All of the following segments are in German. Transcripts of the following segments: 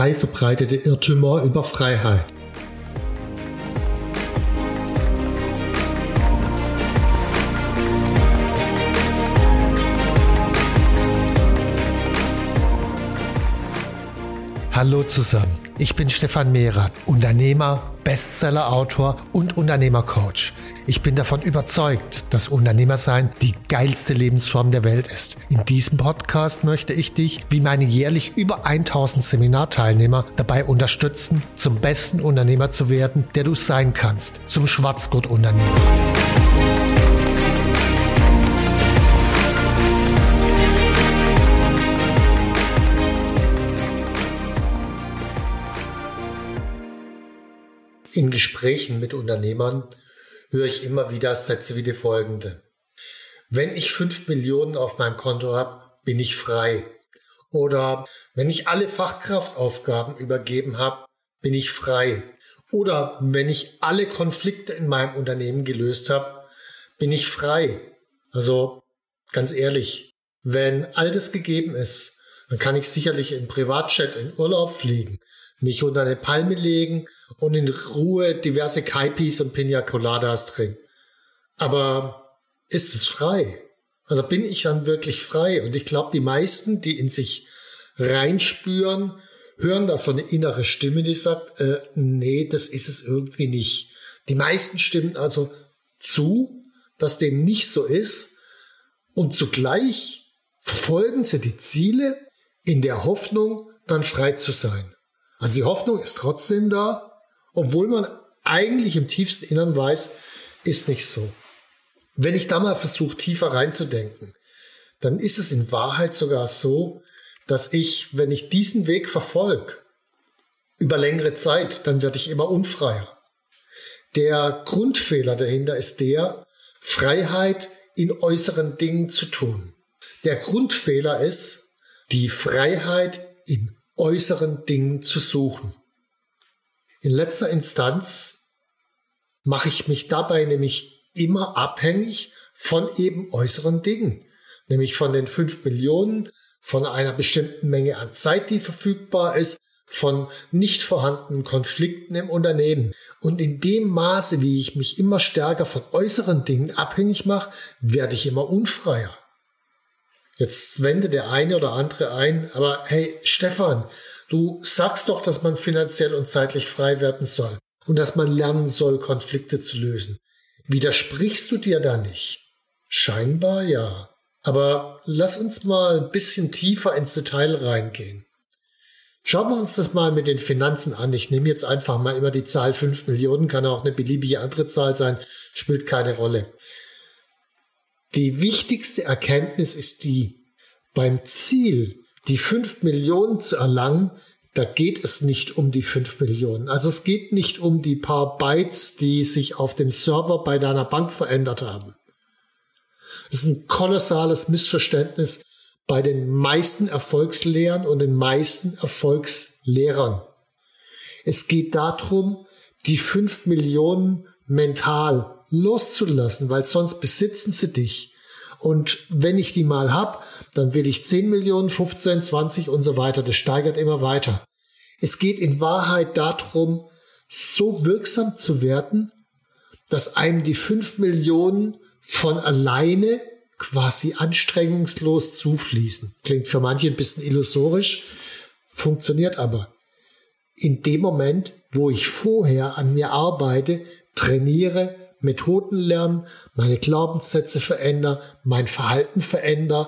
Drei verbreitete Irrtümer über Freiheit. Hallo zusammen, ich bin Stefan Mehrer, Unternehmer, Bestseller-Autor und Unternehmercoach. Ich bin davon überzeugt, dass Unternehmersein die geilste Lebensform der Welt ist. In diesem Podcast möchte ich dich, wie meine jährlich über 1000 Seminarteilnehmer, dabei unterstützen, zum besten Unternehmer zu werden, der du sein kannst, zum Schwarzgurt-Unternehmer. In Gesprächen mit Unternehmern höre ich immer wieder Sätze wie die folgende. Wenn ich fünf Millionen auf meinem Konto habe, bin ich frei. Oder wenn ich alle Fachkraftaufgaben übergeben habe, bin ich frei. Oder wenn ich alle Konflikte in meinem Unternehmen gelöst habe, bin ich frei. Also ganz ehrlich, wenn all das gegeben ist, dann kann ich sicherlich in Privatchat in Urlaub fliegen, mich unter eine Palme legen und in Ruhe diverse Kaipis und Pina Coladas trinken. Aber ist es frei? Also bin ich dann wirklich frei? Und ich glaube, die meisten, die in sich reinspüren, hören da so eine innere Stimme, die sagt, äh, nee, das ist es irgendwie nicht. Die meisten stimmen also zu, dass dem nicht so ist und zugleich verfolgen sie die Ziele in der Hoffnung, dann frei zu sein. Also die Hoffnung ist trotzdem da, obwohl man eigentlich im tiefsten Innern weiß, ist nicht so. Wenn ich da mal versuche, tiefer reinzudenken, dann ist es in Wahrheit sogar so, dass ich, wenn ich diesen Weg verfolge, über längere Zeit, dann werde ich immer unfreier. Der Grundfehler dahinter ist der, Freiheit in äußeren Dingen zu tun. Der Grundfehler ist, die Freiheit in äußeren Dingen zu suchen. In letzter Instanz mache ich mich dabei nämlich immer abhängig von eben äußeren Dingen, nämlich von den fünf Millionen, von einer bestimmten Menge an Zeit, die verfügbar ist, von nicht vorhandenen Konflikten im Unternehmen. Und in dem Maße, wie ich mich immer stärker von äußeren Dingen abhängig mache, werde ich immer unfreier. Jetzt wende der eine oder andere ein, aber hey, Stefan, du sagst doch, dass man finanziell und zeitlich frei werden soll und dass man lernen soll, Konflikte zu lösen. Widersprichst du dir da nicht? Scheinbar ja. Aber lass uns mal ein bisschen tiefer ins Detail reingehen. Schauen wir uns das mal mit den Finanzen an. Ich nehme jetzt einfach mal immer die Zahl 5 Millionen, kann auch eine beliebige andere Zahl sein, spielt keine Rolle. Die wichtigste Erkenntnis ist die, beim Ziel, die fünf Millionen zu erlangen, da geht es nicht um die fünf Millionen. Also es geht nicht um die paar Bytes, die sich auf dem Server bei deiner Bank verändert haben. Das ist ein kolossales Missverständnis bei den meisten Erfolgslehrern und den meisten Erfolgslehrern. Es geht darum, die fünf Millionen mental loszulassen, weil sonst besitzen sie dich. Und wenn ich die mal hab, dann will ich 10 Millionen, 15, 20 und so weiter. Das steigert immer weiter. Es geht in Wahrheit darum, so wirksam zu werden, dass einem die 5 Millionen von alleine quasi anstrengungslos zufließen. Klingt für manche ein bisschen illusorisch, funktioniert aber. In dem Moment, wo ich vorher an mir arbeite, trainiere, Methoden lernen, meine Glaubenssätze verändern, mein Verhalten verändern,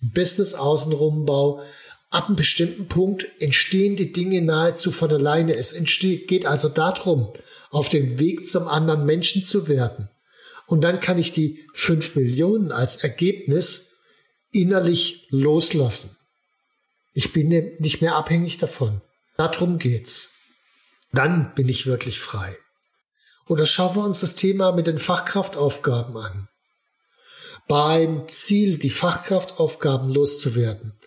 Business außenrum baue. Ab einem bestimmten Punkt entstehen die Dinge nahezu von alleine. Es entsteht, geht also darum, auf dem Weg zum anderen Menschen zu werden. Und dann kann ich die fünf Millionen als Ergebnis innerlich loslassen. Ich bin nicht mehr abhängig davon. Darum geht's. Dann bin ich wirklich frei. Oder schauen wir uns das Thema mit den Fachkraftaufgaben an. Beim Ziel, die Fachkraftaufgaben loszuwerden,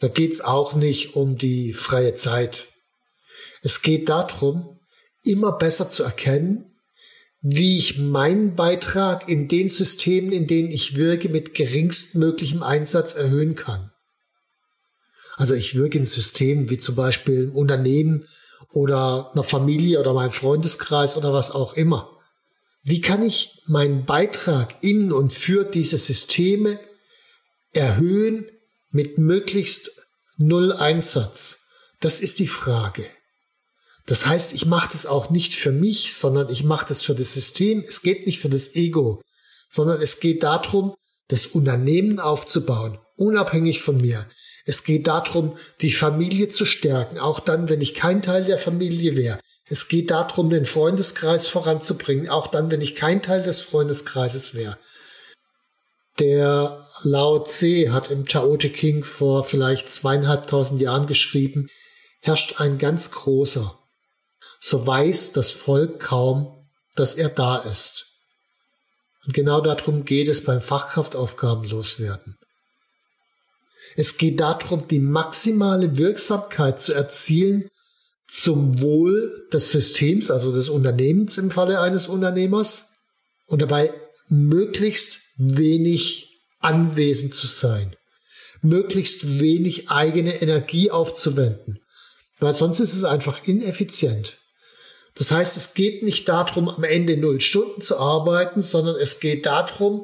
da geht es auch nicht um die freie Zeit. Es geht darum, immer besser zu erkennen, wie ich meinen Beitrag in den Systemen, in denen ich wirke, mit geringstmöglichem Einsatz erhöhen kann. Also ich wirke in Systemen wie zum Beispiel ein Unternehmen oder einer Familie oder meinem Freundeskreis oder was auch immer. Wie kann ich meinen Beitrag in und für diese Systeme erhöhen mit möglichst null Einsatz? Das ist die Frage. Das heißt, ich mache das auch nicht für mich, sondern ich mache das für das System. Es geht nicht für das Ego, sondern es geht darum, das Unternehmen aufzubauen, unabhängig von mir. Es geht darum, die Familie zu stärken, auch dann, wenn ich kein Teil der Familie wäre. Es geht darum, den Freundeskreis voranzubringen, auch dann, wenn ich kein Teil des Freundeskreises wäre. Der Lao Tse hat im Tao Te King vor vielleicht zweieinhalbtausend Jahren geschrieben, herrscht ein ganz großer, so weiß das Volk kaum, dass er da ist. Und genau darum geht es beim Fachkraftaufgaben loswerden. Es geht darum, die maximale Wirksamkeit zu erzielen zum Wohl des Systems, also des Unternehmens im Falle eines Unternehmers und dabei möglichst wenig anwesend zu sein, möglichst wenig eigene Energie aufzuwenden, weil sonst ist es einfach ineffizient. Das heißt, es geht nicht darum, am Ende null Stunden zu arbeiten, sondern es geht darum,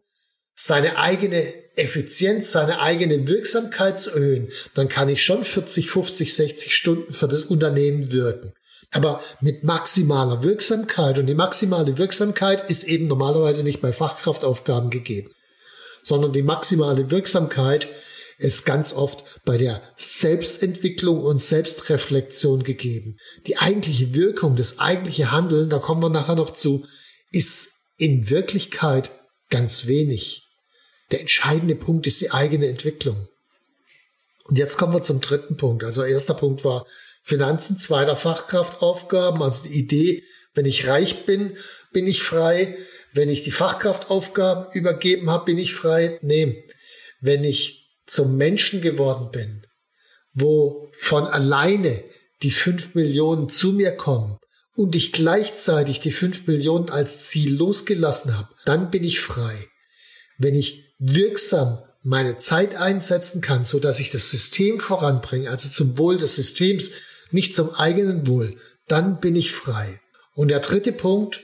seine eigene Effizienz, seine eigene Wirksamkeit zu erhöhen, dann kann ich schon 40, 50, 60 Stunden für das Unternehmen wirken. Aber mit maximaler Wirksamkeit. Und die maximale Wirksamkeit ist eben normalerweise nicht bei Fachkraftaufgaben gegeben, sondern die maximale Wirksamkeit ist ganz oft bei der Selbstentwicklung und Selbstreflexion gegeben. Die eigentliche Wirkung, das eigentliche Handeln, da kommen wir nachher noch zu, ist in Wirklichkeit ganz wenig. Der entscheidende Punkt ist die eigene Entwicklung. Und jetzt kommen wir zum dritten Punkt. Also erster Punkt war Finanzen, zweiter Fachkraftaufgaben, also die Idee, wenn ich reich bin, bin ich frei. Wenn ich die Fachkraftaufgaben übergeben habe, bin ich frei. Nee, wenn ich zum Menschen geworden bin, wo von alleine die fünf Millionen zu mir kommen und ich gleichzeitig die fünf Millionen als Ziel losgelassen habe, dann bin ich frei. Wenn ich wirksam meine Zeit einsetzen kann, so dass ich das System voranbringe, also zum Wohl des Systems, nicht zum eigenen Wohl, dann bin ich frei. Und der dritte Punkt,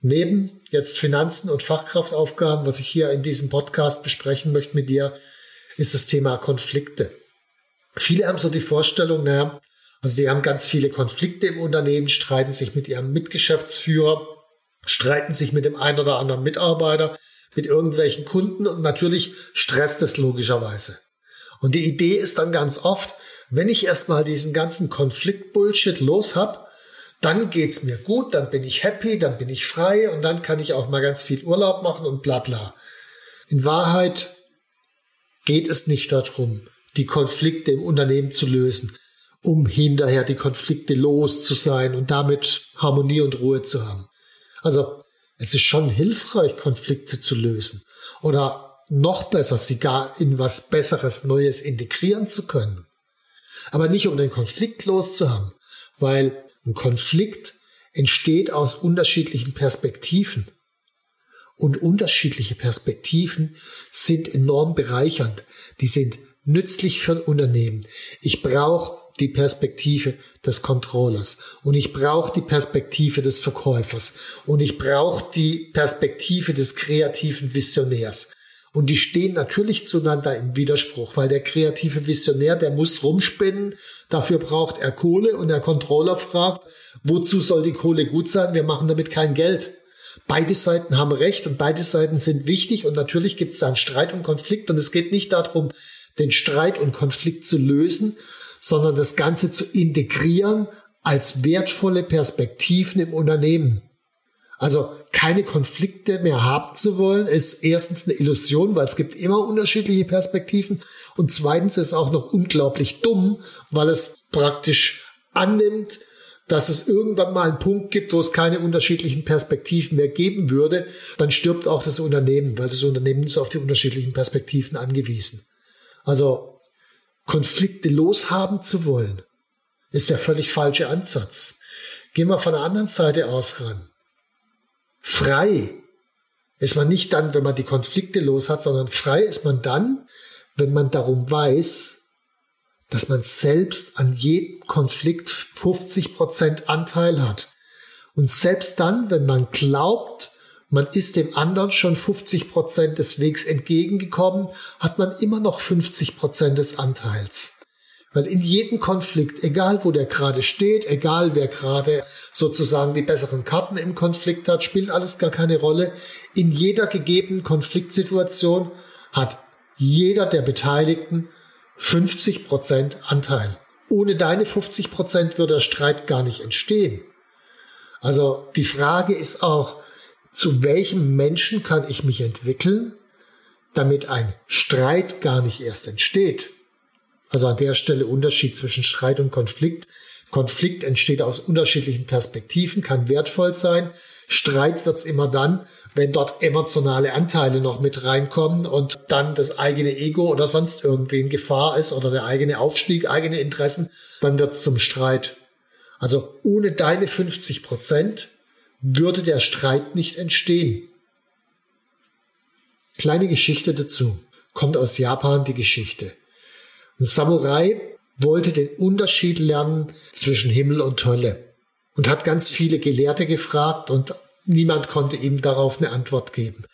neben jetzt Finanzen und Fachkraftaufgaben, was ich hier in diesem Podcast besprechen möchte mit dir, ist das Thema Konflikte. Viele haben so die Vorstellung, naja, also die haben ganz viele Konflikte im Unternehmen, streiten sich mit ihrem Mitgeschäftsführer, streiten sich mit dem einen oder anderen Mitarbeiter, mit irgendwelchen Kunden und natürlich stresst es logischerweise. Und die Idee ist dann ganz oft, wenn ich erstmal diesen ganzen Konflikt-Bullshit los hab, dann geht's mir gut, dann bin ich happy, dann bin ich frei und dann kann ich auch mal ganz viel Urlaub machen und bla bla. In Wahrheit geht es nicht darum, die Konflikte im Unternehmen zu lösen, um hinterher die Konflikte los zu sein und damit Harmonie und Ruhe zu haben. Also es ist schon hilfreich, Konflikte zu lösen oder noch besser, sie gar in was Besseres, Neues integrieren zu können. Aber nicht um den Konflikt loszuhaben, weil ein Konflikt entsteht aus unterschiedlichen Perspektiven. Und unterschiedliche Perspektiven sind enorm bereichernd. Die sind nützlich für ein Unternehmen. Ich brauche die Perspektive des Controllers und ich brauche die Perspektive des Verkäufers und ich brauche die Perspektive des kreativen Visionärs. Und die stehen natürlich zueinander im Widerspruch, weil der kreative Visionär, der muss rumspinnen, dafür braucht er Kohle und der Controller fragt, wozu soll die Kohle gut sein? Wir machen damit kein Geld. Beide Seiten haben recht und beide Seiten sind wichtig und natürlich gibt es einen Streit und Konflikt und es geht nicht darum, den Streit und Konflikt zu lösen, sondern das Ganze zu integrieren als wertvolle Perspektiven im Unternehmen. Also keine Konflikte mehr haben zu wollen, ist erstens eine Illusion, weil es gibt immer unterschiedliche Perspektiven und zweitens ist es auch noch unglaublich dumm, weil es praktisch annimmt, dass es irgendwann mal einen Punkt gibt, wo es keine unterschiedlichen Perspektiven mehr geben würde, dann stirbt auch das Unternehmen, weil das Unternehmen ist auf die unterschiedlichen Perspektiven angewiesen. Also Konflikte loshaben zu wollen, ist der völlig falsche Ansatz. Gehen wir von der anderen Seite aus ran. Frei ist man nicht dann, wenn man die Konflikte los hat, sondern frei ist man dann, wenn man darum weiß, dass man selbst an jedem Konflikt 50 Prozent Anteil hat. Und selbst dann, wenn man glaubt, man ist dem anderen schon 50 Prozent des Wegs entgegengekommen, hat man immer noch 50 Prozent des Anteils. Weil in jedem Konflikt, egal wo der gerade steht, egal wer gerade sozusagen die besseren Karten im Konflikt hat, spielt alles gar keine Rolle. In jeder gegebenen Konfliktsituation hat jeder der Beteiligten 50 Prozent Anteil. Ohne deine 50 Prozent würde der Streit gar nicht entstehen. Also die Frage ist auch, zu welchem Menschen kann ich mich entwickeln, damit ein Streit gar nicht erst entsteht. Also an der Stelle Unterschied zwischen Streit und Konflikt. Konflikt entsteht aus unterschiedlichen Perspektiven, kann wertvoll sein. Streit wird's immer dann, wenn dort emotionale Anteile noch mit reinkommen und dann das eigene Ego oder sonst irgendwie in Gefahr ist oder der eigene Aufstieg, eigene Interessen, dann wird's zum Streit. Also ohne deine 50 Prozent würde der Streit nicht entstehen. Kleine Geschichte dazu. Kommt aus Japan die Geschichte. Ein Samurai wollte den Unterschied lernen zwischen Himmel und Hölle und hat ganz viele Gelehrte gefragt und niemand konnte ihm darauf eine Antwort geben.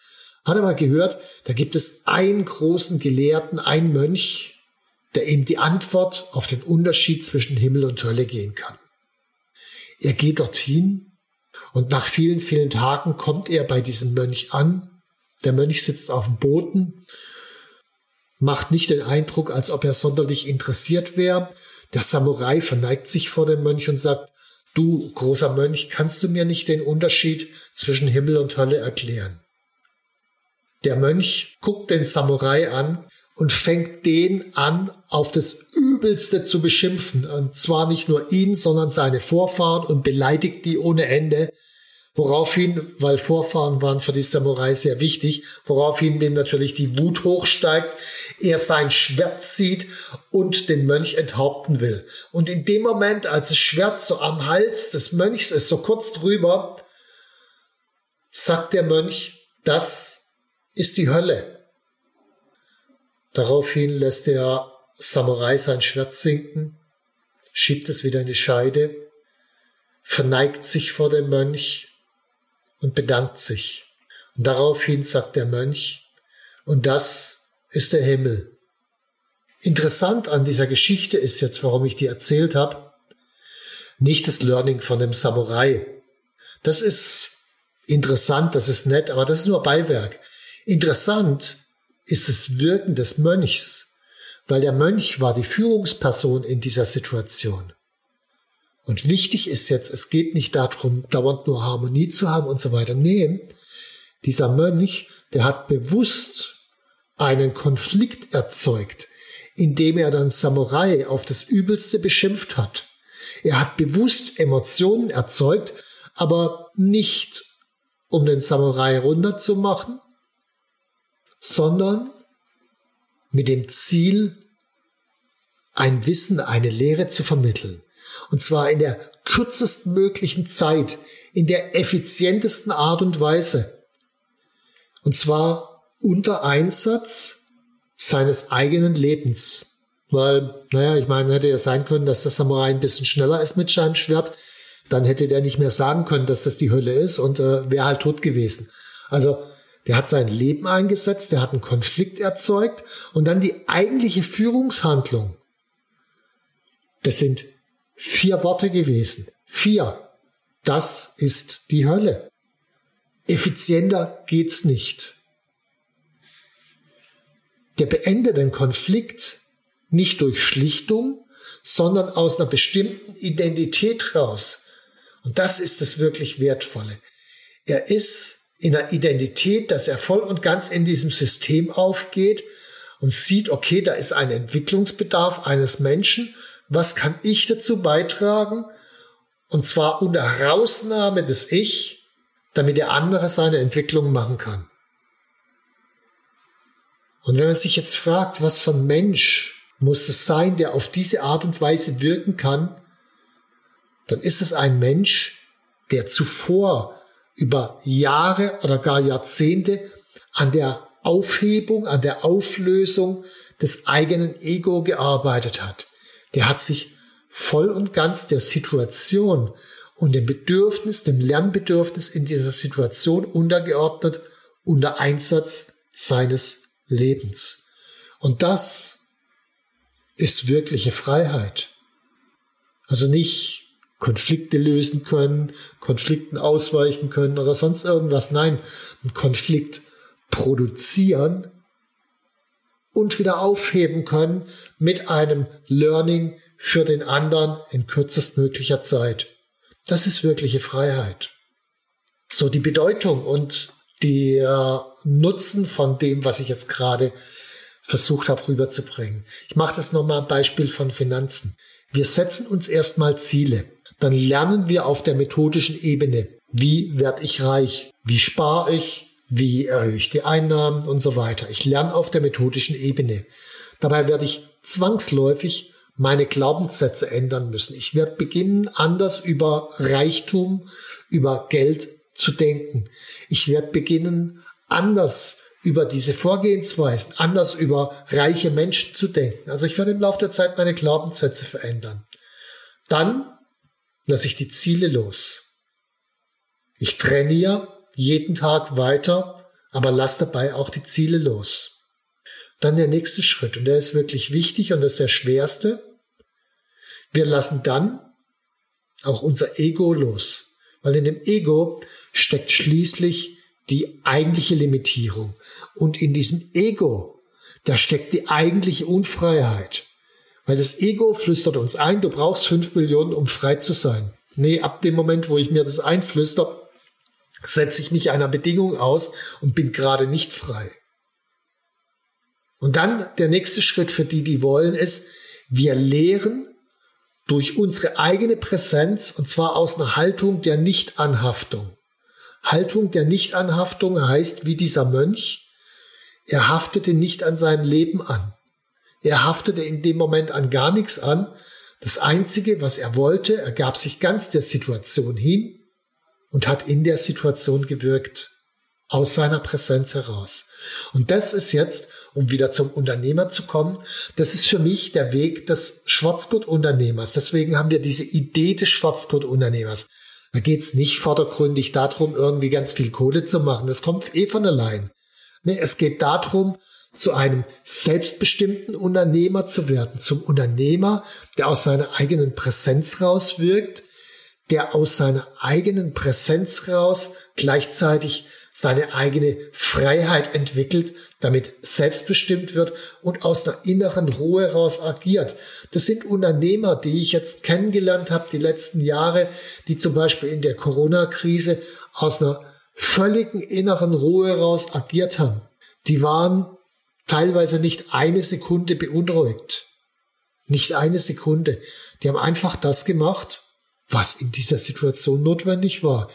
Hat aber gehört, da gibt es einen großen Gelehrten, einen Mönch, der ihm die Antwort auf den Unterschied zwischen Himmel und Hölle gehen kann. Er geht dorthin und nach vielen, vielen Tagen kommt er bei diesem Mönch an. Der Mönch sitzt auf dem Boden, macht nicht den Eindruck, als ob er sonderlich interessiert wäre. Der Samurai verneigt sich vor dem Mönch und sagt, Du, großer Mönch, kannst du mir nicht den Unterschied zwischen Himmel und Hölle erklären? Der Mönch guckt den Samurai an und fängt den an, auf das Übelste zu beschimpfen. Und zwar nicht nur ihn, sondern seine Vorfahren und beleidigt die ohne Ende. Woraufhin, weil Vorfahren waren für die Samurai sehr wichtig, woraufhin dem natürlich die Wut hochsteigt, er sein Schwert zieht und den Mönch enthaupten will. Und in dem Moment, als das Schwert so am Hals des Mönchs ist, so kurz drüber, sagt der Mönch, das ist die Hölle. Daraufhin lässt der Samurai sein Schwert sinken, schiebt es wieder in die Scheide, verneigt sich vor dem Mönch und bedankt sich. Und daraufhin sagt der Mönch, und das ist der Himmel. Interessant an dieser Geschichte ist jetzt, warum ich die erzählt habe, nicht das Learning von dem Samurai. Das ist interessant, das ist nett, aber das ist nur Beiwerk. Interessant ist das Wirken des Mönchs, weil der Mönch war die Führungsperson in dieser Situation. Und wichtig ist jetzt, es geht nicht darum, dauernd nur Harmonie zu haben und so weiter. Nee, dieser Mönch, der hat bewusst einen Konflikt erzeugt, indem er dann Samurai auf das Übelste beschimpft hat. Er hat bewusst Emotionen erzeugt, aber nicht um den Samurai runterzumachen, sondern mit dem Ziel, ein Wissen, eine Lehre zu vermitteln. Und zwar in der kürzesten möglichen Zeit, in der effizientesten Art und Weise. Und zwar unter Einsatz seines eigenen Lebens. Weil, naja, ich meine, hätte ja sein können, dass der Samurai ein bisschen schneller ist mit seinem Schwert. Dann hätte der nicht mehr sagen können, dass das die Hölle ist und äh, wäre halt tot gewesen. Also, der hat sein Leben eingesetzt, der hat einen Konflikt erzeugt und dann die eigentliche Führungshandlung. Das sind Vier Worte gewesen. Vier. Das ist die Hölle. Effizienter geht's nicht. Der beendet den Konflikt nicht durch Schlichtung, sondern aus einer bestimmten Identität raus. Und das ist das wirklich Wertvolle. Er ist in einer Identität, dass er voll und ganz in diesem System aufgeht und sieht, okay, da ist ein Entwicklungsbedarf eines Menschen was kann ich dazu beitragen? Und zwar unter Herausnahme des Ich, damit der andere seine Entwicklung machen kann. Und wenn man sich jetzt fragt, was für ein Mensch muss es sein, der auf diese Art und Weise wirken kann, dann ist es ein Mensch, der zuvor über Jahre oder gar Jahrzehnte an der Aufhebung, an der Auflösung des eigenen Ego gearbeitet hat. Der hat sich voll und ganz der Situation und dem Bedürfnis, dem Lernbedürfnis in dieser Situation untergeordnet unter Einsatz seines Lebens. Und das ist wirkliche Freiheit. Also nicht Konflikte lösen können, Konflikten ausweichen können oder sonst irgendwas. Nein, einen Konflikt produzieren und wieder aufheben können mit einem Learning für den anderen in kürzestmöglicher Zeit. Das ist wirkliche Freiheit. So die Bedeutung und der Nutzen von dem, was ich jetzt gerade versucht habe rüberzubringen. Ich mache das nochmal am Beispiel von Finanzen. Wir setzen uns erstmal Ziele. Dann lernen wir auf der methodischen Ebene, wie werde ich reich, wie spare ich, wie erhöhe ich die Einnahmen und so weiter. Ich lerne auf der methodischen Ebene. Dabei werde ich zwangsläufig meine Glaubenssätze ändern müssen. Ich werde beginnen, anders über Reichtum, über Geld zu denken. Ich werde beginnen, anders über diese Vorgehensweisen, anders über reiche Menschen zu denken. Also ich werde im Laufe der Zeit meine Glaubenssätze verändern. Dann lasse ich die Ziele los. Ich trainiere jeden Tag weiter, aber lasse dabei auch die Ziele los. Dann der nächste Schritt, und der ist wirklich wichtig und das ist der schwerste. Wir lassen dann auch unser Ego los, weil in dem Ego steckt schließlich die eigentliche Limitierung. Und in diesem Ego, da steckt die eigentliche Unfreiheit. Weil das Ego flüstert uns ein, du brauchst fünf Millionen, um frei zu sein. Nee, ab dem Moment, wo ich mir das einflüster, setze ich mich einer Bedingung aus und bin gerade nicht frei. Und dann der nächste Schritt für die, die wollen, ist, wir lehren durch unsere eigene Präsenz und zwar aus einer Haltung der Nichtanhaftung. Haltung der Nichtanhaftung heißt, wie dieser Mönch, er haftete nicht an seinem Leben an. Er haftete in dem Moment an gar nichts an. Das Einzige, was er wollte, er gab sich ganz der Situation hin und hat in der Situation gewirkt, aus seiner Präsenz heraus. Und das ist jetzt, um wieder zum Unternehmer zu kommen, das ist für mich der Weg des Schwarzgurt-Unternehmers. Deswegen haben wir diese Idee des Schwarzgurt-Unternehmers. Da geht's nicht vordergründig darum, irgendwie ganz viel Kohle zu machen. Das kommt eh von allein. Nee, es geht darum, zu einem selbstbestimmten Unternehmer zu werden, zum Unternehmer, der aus seiner eigenen Präsenz rauswirkt, der aus seiner eigenen Präsenz raus gleichzeitig seine eigene Freiheit entwickelt, damit selbstbestimmt wird und aus einer inneren Ruhe heraus agiert. Das sind Unternehmer, die ich jetzt kennengelernt habe die letzten Jahre, die zum Beispiel in der Corona-Krise aus einer völligen inneren Ruhe heraus agiert haben. Die waren teilweise nicht eine Sekunde beunruhigt. Nicht eine Sekunde. Die haben einfach das gemacht, was in dieser Situation notwendig war.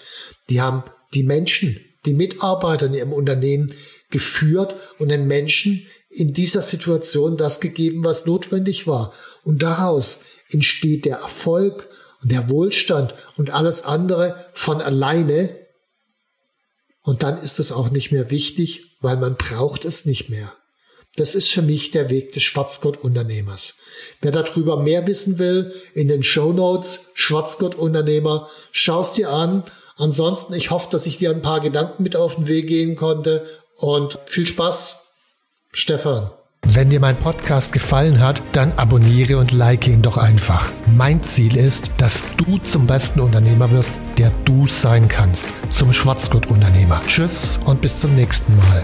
Die haben die Menschen, die Mitarbeiter in ihrem Unternehmen geführt und den Menschen in dieser Situation das gegeben, was notwendig war. Und daraus entsteht der Erfolg und der Wohlstand und alles andere von alleine. Und dann ist es auch nicht mehr wichtig, weil man braucht es nicht mehr. Das ist für mich der Weg des Schwarzgurt-Unternehmers. Wer darüber mehr wissen will, in den Show Notes Schwarzgurt-Unternehmer, schaust dir an Ansonsten, ich hoffe, dass ich dir ein paar Gedanken mit auf den Weg gehen konnte und viel Spaß, Stefan. Wenn dir mein Podcast gefallen hat, dann abonniere und like ihn doch einfach. Mein Ziel ist, dass du zum besten Unternehmer wirst, der du sein kannst. Zum Schwarzgurt-Unternehmer. Tschüss und bis zum nächsten Mal.